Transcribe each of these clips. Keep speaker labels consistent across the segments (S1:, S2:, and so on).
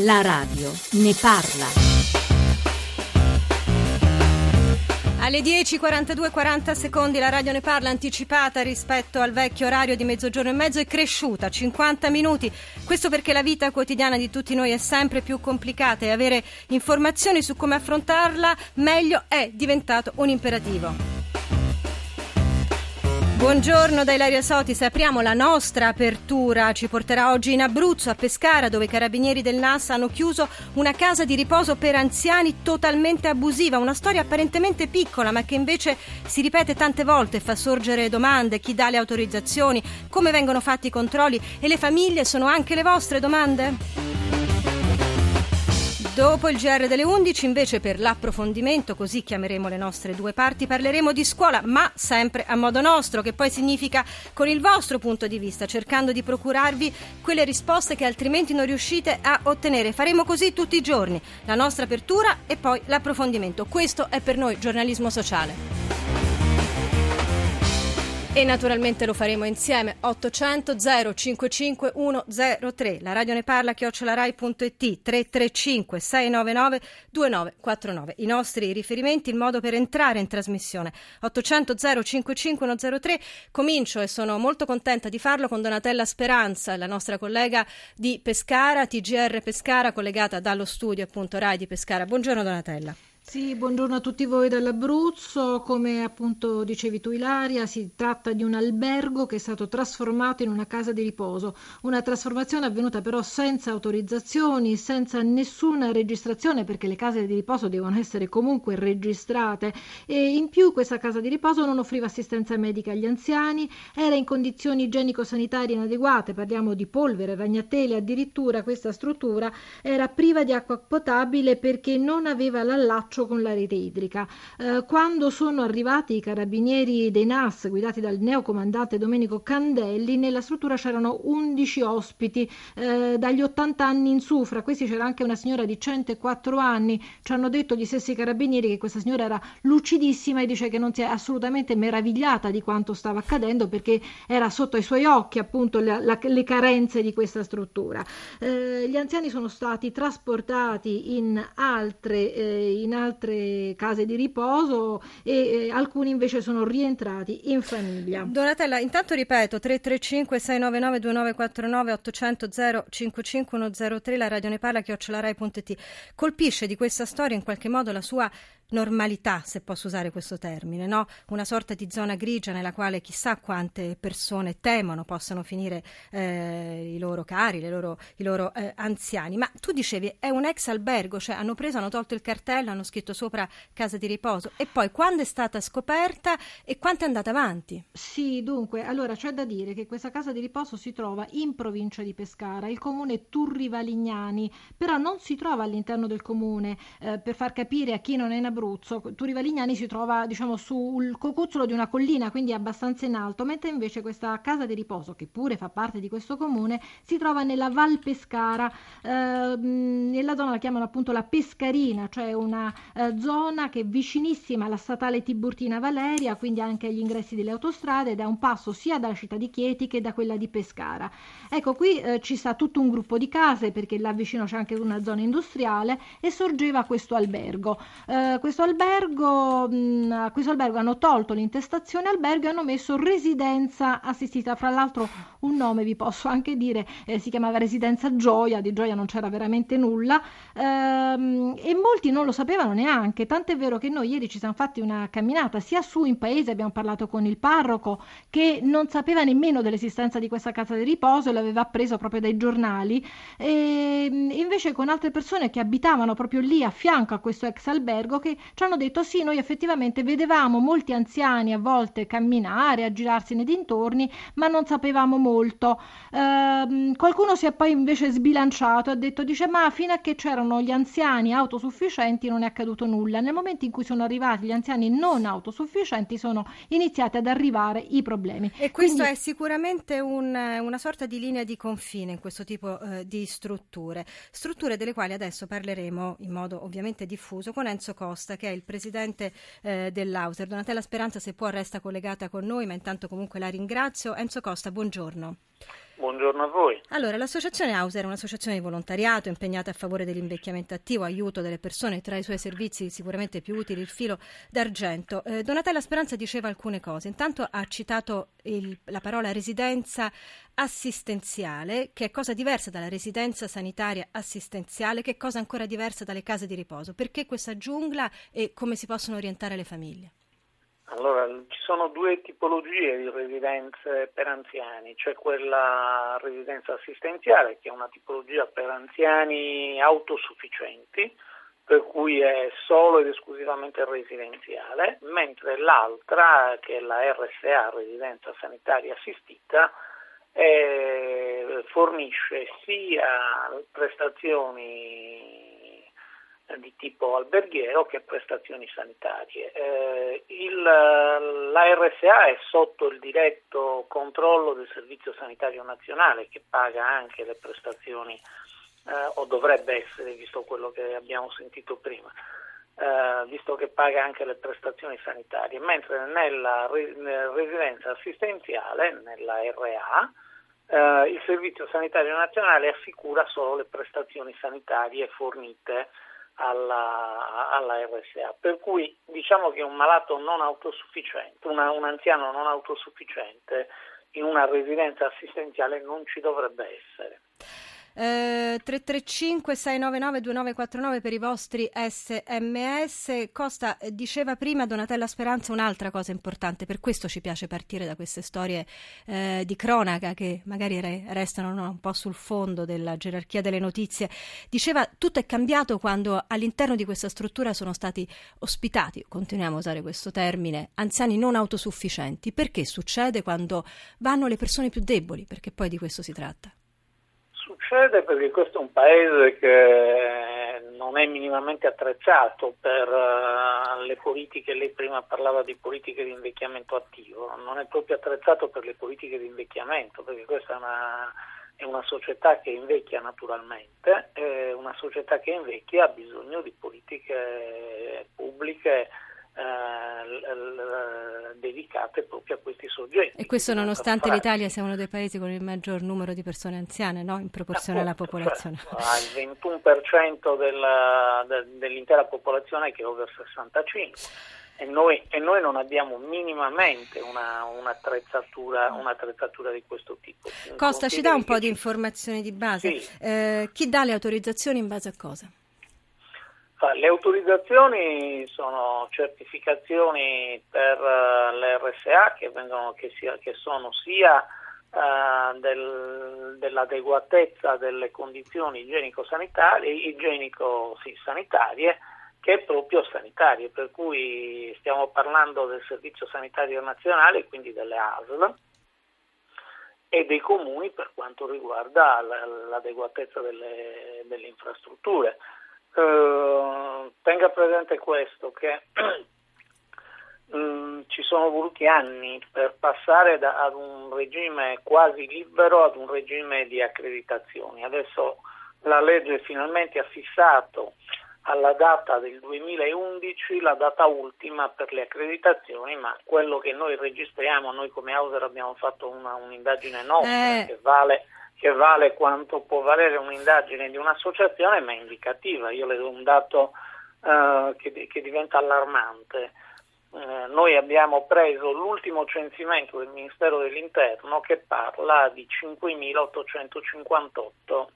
S1: La radio ne parla.
S2: Alle 10.42 40 secondi la radio ne parla anticipata rispetto al vecchio orario di mezzogiorno e mezzo è cresciuta 50 minuti. Questo perché la vita quotidiana di tutti noi è sempre più complicata e avere informazioni su come affrontarla meglio è diventato un imperativo. Buongiorno da Ilaria Sotis, apriamo la nostra apertura, ci porterà oggi in Abruzzo, a Pescara, dove i carabinieri del NAS hanno chiuso una casa di riposo per anziani totalmente abusiva, una storia apparentemente piccola ma che invece si ripete tante volte, fa sorgere domande, chi dà le autorizzazioni, come vengono fatti i controlli e le famiglie sono anche le vostre domande? Dopo il GR delle 11, invece, per l'approfondimento, così chiameremo le nostre due parti, parleremo di scuola, ma sempre a modo nostro, che poi significa con il vostro punto di vista, cercando di procurarvi quelle risposte che altrimenti non riuscite a ottenere. Faremo così tutti i giorni, la nostra apertura e poi l'approfondimento. Questo è per noi giornalismo sociale. E naturalmente lo faremo insieme 800 055 103. La radio ne parla chiocciolarai.it 335 699 2949. I nostri riferimenti, il modo per entrare in trasmissione 800 055 103. Comincio e sono molto contenta di farlo con Donatella Speranza, la nostra collega di Pescara, TGR Pescara, collegata dallo studio appunto Rai di Pescara. Buongiorno Donatella.
S3: Sì, buongiorno a tutti voi dall'Abruzzo. Come appunto dicevi tu Ilaria, si tratta di un albergo che è stato trasformato in una casa di riposo. Una trasformazione avvenuta però senza autorizzazioni, senza nessuna registrazione perché le case di riposo devono essere comunque registrate e in più questa casa di riposo non offriva assistenza medica agli anziani, era in condizioni igienico-sanitarie inadeguate, parliamo di polvere, ragnatele, addirittura questa struttura era priva di acqua potabile perché non aveva l'allaccio ghiaccio con la rete idrica. Eh, quando sono arrivati i carabinieri dei NAS guidati dal neocomandante Domenico Candelli, nella struttura c'erano 11 ospiti eh, dagli 80 anni in su, fra questi c'era anche una signora di 104 anni, ci hanno detto gli stessi carabinieri che questa signora era lucidissima e dice che non si è assolutamente meravigliata di quanto stava accadendo perché era sotto ai suoi occhi appunto la, la, le carenze di questa struttura. Eh, gli anziani sono stati trasportati in altre, eh, in altre altre case di riposo e eh, alcuni invece sono rientrati in famiglia.
S2: Donatella, intanto ripeto 335 699 2949 800 055 103 la radio ne parla chiocciolarai.it. Colpisce di questa storia in qualche modo la sua normalità, se posso usare questo termine, no? una sorta di zona grigia nella quale chissà quante persone temono possano finire eh, i loro cari, loro, i loro eh, anziani. Ma tu dicevi è un ex albergo, cioè hanno preso, hanno tolto il cartello, hanno scritto sopra casa di riposo e poi quando è stata scoperta e quanto è andata avanti?
S3: Sì, dunque, allora c'è da dire che questa casa di riposo si trova in provincia di Pescara, il comune Turri Valignani, però non si trova all'interno del comune, eh, per far capire a chi non è in Abruzzo. Turivalignani si trova diciamo sul cocuzzolo di una collina, quindi abbastanza in alto, mentre invece questa casa di riposo, che pure fa parte di questo comune, si trova nella Val Pescara, eh, nella zona la chiamano appunto la Pescarina, cioè una eh, zona che è vicinissima alla statale Tiburtina Valeria, quindi anche agli ingressi delle autostrade ed è un passo sia dalla città di Chieti che da quella di Pescara. Ecco, qui eh, ci sta tutto un gruppo di case perché là vicino c'è anche una zona industriale e sorgeva questo albergo. Eh, questo albergo, mh, a questo albergo hanno tolto l'intestazione albergo e hanno messo residenza assistita. Fra l'altro un nome vi posso anche dire, eh, si chiamava Residenza Gioia, di Gioia non c'era veramente nulla. Ehm, e molti non lo sapevano neanche, tant'è vero che noi ieri ci siamo fatti una camminata sia su in paese, abbiamo parlato con il parroco che non sapeva nemmeno dell'esistenza di questa casa di riposo e l'aveva appreso proprio dai giornali. E invece con altre persone che abitavano proprio lì a fianco a questo ex albergo che ci hanno detto sì, noi effettivamente vedevamo molti anziani a volte camminare, aggirarsi nei dintorni, ma non sapevamo molto. Eh, qualcuno si è poi invece sbilanciato e ha detto, dice, ma fino a che c'erano gli anziani autosufficienti non è accaduto nulla. Nel momento in cui sono arrivati gli anziani non autosufficienti sono iniziati ad arrivare i problemi.
S2: E questo Quindi... è sicuramente un, una sorta di linea di confine in questo tipo eh, di strutture, strutture delle quali adesso parleremo in modo ovviamente diffuso con Enzo Costa Costa, che è il presidente eh, dell'Auser. Donatella Speranza, se può, resta collegata con noi, ma intanto comunque la ringrazio. Enzo Costa, buongiorno.
S4: Buongiorno a voi.
S2: Allora, l'associazione Auser è un'associazione di volontariato impegnata a favore dell'invecchiamento attivo, aiuto delle persone, tra i suoi servizi sicuramente più utili il filo d'argento. Eh, Donatella Speranza diceva alcune cose. Intanto ha citato il, la parola residenza assistenziale, che è cosa diversa dalla residenza sanitaria assistenziale, che è cosa ancora diversa dalle case di riposo. Perché questa giungla e come si possono orientare le famiglie?
S4: Allora, ci sono due tipologie di residenze per anziani, c'è quella residenza assistenziale che è una tipologia per anziani autosufficienti, per cui è solo ed esclusivamente residenziale, mentre l'altra, che è la RSA, residenza sanitaria assistita, eh, fornisce sia prestazioni di tipo alberghiero che prestazioni sanitarie. Eh, il, la RSA è sotto il diretto controllo del Servizio Sanitario Nazionale che paga anche le prestazioni, eh, o dovrebbe essere, visto quello che abbiamo sentito prima. Eh, visto che paga anche le prestazioni sanitarie, mentre nella, nella residenza assistenziale, nella RA, eh, il Servizio Sanitario Nazionale assicura solo le prestazioni sanitarie fornite alla, alla, RSA. Per cui diciamo che un malato non autosufficiente, una, un anziano non autosufficiente in una residenza assistenziale non ci dovrebbe essere.
S2: Eh, 335 699 2949 per i vostri sms. Costa eh, diceva prima Donatella Speranza un'altra cosa importante, per questo ci piace partire da queste storie eh, di cronaca che magari re, restano no, un po' sul fondo della gerarchia delle notizie. Diceva tutto è cambiato quando all'interno di questa struttura sono stati ospitati, continuiamo a usare questo termine, anziani non autosufficienti. Perché succede quando vanno le persone più deboli? Perché poi di questo si tratta
S4: succede perché questo è un paese che non è minimamente attrezzato per uh, le politiche, lei prima parlava di politiche di invecchiamento attivo, non è proprio attrezzato per le politiche di invecchiamento, perché questa è una, è una società che invecchia naturalmente, e una società che invecchia ha bisogno di politiche pubbliche eh, dedicate proprio a questi soggetti.
S2: E questo nonostante l'Italia sia uno dei paesi con il maggior numero di persone anziane, no? in proporzione
S4: Appunto,
S2: alla popolazione.
S4: Cioè, il 21% della, de, dell'intera popolazione che è over 65. E noi, e noi, non abbiamo minimamente una, un'attrezzatura, un'attrezzatura, di questo tipo.
S2: Costa, ci dà un po' di informazioni di base. Sì. Eh, chi dà le autorizzazioni in base a cosa?
S4: Le autorizzazioni sono certificazioni per uh, le RSA che, vengono, che, sia, che sono sia uh, del, dell'adeguatezza delle condizioni igienico-sanitarie, igienico, sì, sanitarie che proprio sanitarie, per cui stiamo parlando del Servizio Sanitario Nazionale, quindi delle ASL e dei comuni per quanto riguarda l'adeguatezza delle, delle infrastrutture. Eh, tenga presente questo, che mm, ci sono voluti anni per passare da, ad un regime quasi libero ad un regime di accreditazioni. Adesso la legge finalmente ha fissato alla data del 2011 la data ultima per le accreditazioni, ma quello che noi registriamo, noi come Hauser abbiamo fatto una, un'indagine nostra eh. che vale che vale quanto può valere un'indagine di un'associazione, ma è indicativa. Io le do un dato uh, che, che, diventa allarmante. Uh, noi abbiamo preso l'ultimo censimento del Ministero dell'Interno che parla di 5.858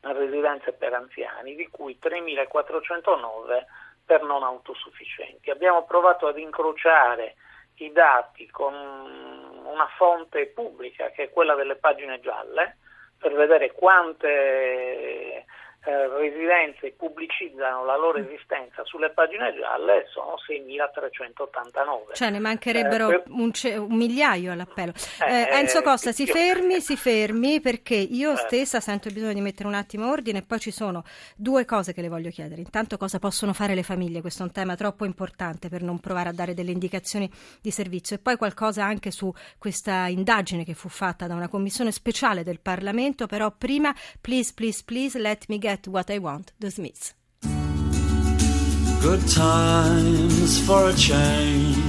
S4: residenze per anziani, di cui 3.409 per non autosufficienti. Abbiamo provato ad incrociare i dati con una fonte pubblica che è quella delle pagine gialle per vedere quante eh, residenze pubblicizzano la loro esistenza sulle pagine gialle sono 6.389.
S2: Cioè ne mancherebbero eh, per... un, ce- un, migliaio all'appello. Eh, eh Enzo Costa, si fermi, si fermi perché io certo. stessa sento bisogno di mettere un attimo ordine e poi ci sono due cose che le voglio chiedere. Intanto cosa possono fare le famiglie, questo è un tema troppo importante per non provare a dare delle indicazioni di servizio e poi qualcosa anche su questa indagine che fu fatta da una commissione speciale del Parlamento, però prima please please please let me get Get What I Want, The Smiths. Good times for a change.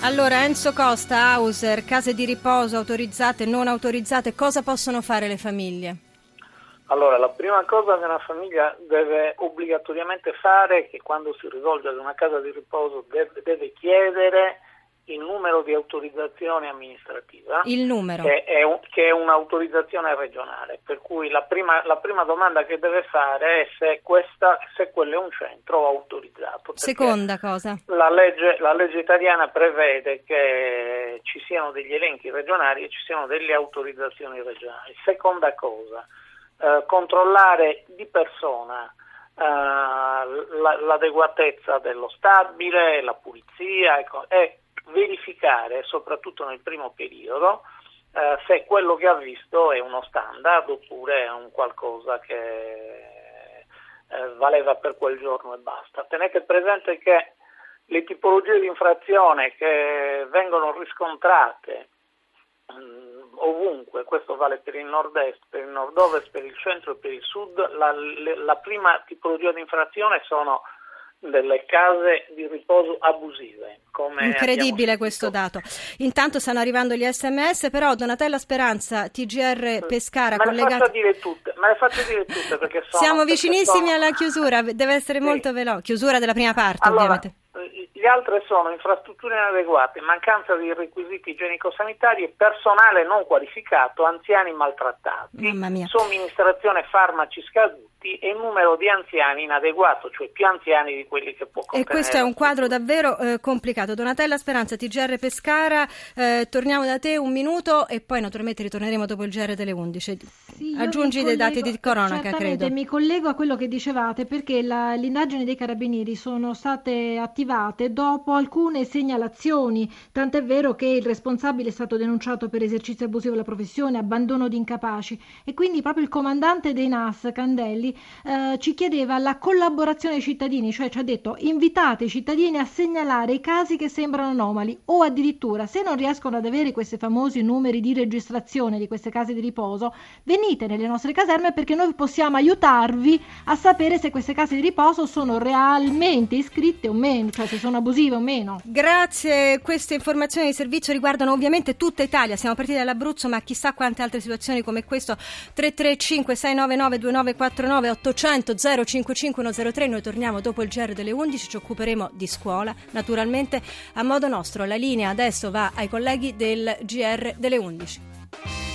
S2: Allora, Enzo Costa, Hauser, case di riposo autorizzate, non autorizzate, cosa possono fare le famiglie?
S4: Allora, la prima cosa che una famiglia deve obbligatoriamente fare è che quando si rivolge ad una casa di riposo deve, deve chiedere il numero di autorizzazione amministrativa.
S2: Il numero.
S4: Che è, un, che è un'autorizzazione regionale, per cui la prima, la prima, domanda che deve fare è se, questa, se quello è un centro autorizzato.
S2: Seconda cosa.
S4: La legge, la legge italiana prevede che ci siano degli elenchi regionali e ci siano delle autorizzazioni regionali. Seconda cosa, eh, controllare di persona Uh, l'adeguatezza dello stabile, la pulizia ecco, e verificare, soprattutto nel primo periodo, eh, se quello che ha visto è uno standard oppure è un qualcosa che eh, valeva per quel giorno e basta. Tenete presente che le tipologie di infrazione che vengono riscontrate mh, mm, ovunque, questo vale per il nord-est, per il nord-ovest, per il centro e per il sud, la, le, la prima tipologia di infrazione sono delle case di riposo abusive.
S2: Incredibile questo dato. Intanto stanno arrivando gli sms, però Donatella Speranza, TGR Pescara,
S4: me
S2: collegata...
S4: Le faccio dire tutte, me le faccio dire tutte perché sono,
S2: Siamo vicinissimi
S4: sono...
S2: alla chiusura, deve essere sì. molto veloce. Chiusura della prima parte,
S4: allora,
S2: ovviamente.
S4: Le altre sono infrastrutture inadeguate, mancanza di requisiti igienico-sanitari e personale non qualificato, anziani maltrattati, somministrazione farmaci scaduti e numero di anziani inadeguato, cioè più anziani di quelli che può contenere.
S2: E questo è un quadro davvero eh, complicato. Donatella Speranza, TGR Pescara, eh, torniamo da te un minuto e poi naturalmente ritorneremo dopo il GR delle 11. Sì, Aggiungi dei dati di cronaca, credo.
S3: Mi collego a quello che dicevate perché la, le indagini dei carabinieri sono state attivate dopo alcune segnalazioni, tant'è vero che il responsabile è stato denunciato per esercizio abusivo della professione, abbandono di incapaci. E quindi proprio il comandante dei NAS, Candelli, eh, ci chiedeva la collaborazione ai cittadini, cioè ci ha detto invitate i cittadini a segnalare i casi che sembrano anomali o addirittura se non riescono ad avere questi famosi numeri di registrazione di queste case di riposo, venite nelle nostre caserme perché noi possiamo aiutarvi a sapere se queste case di riposo sono realmente iscritte o meno, cioè se abusive o meno.
S2: Grazie, queste informazioni di servizio riguardano ovviamente tutta Italia, siamo partiti dall'Abruzzo ma chissà quante altre situazioni come questo. 335 699 2949 800 055 103 noi torniamo dopo il GR delle 11 ci occuperemo di scuola naturalmente. A modo nostro la linea adesso va ai colleghi del GR delle 11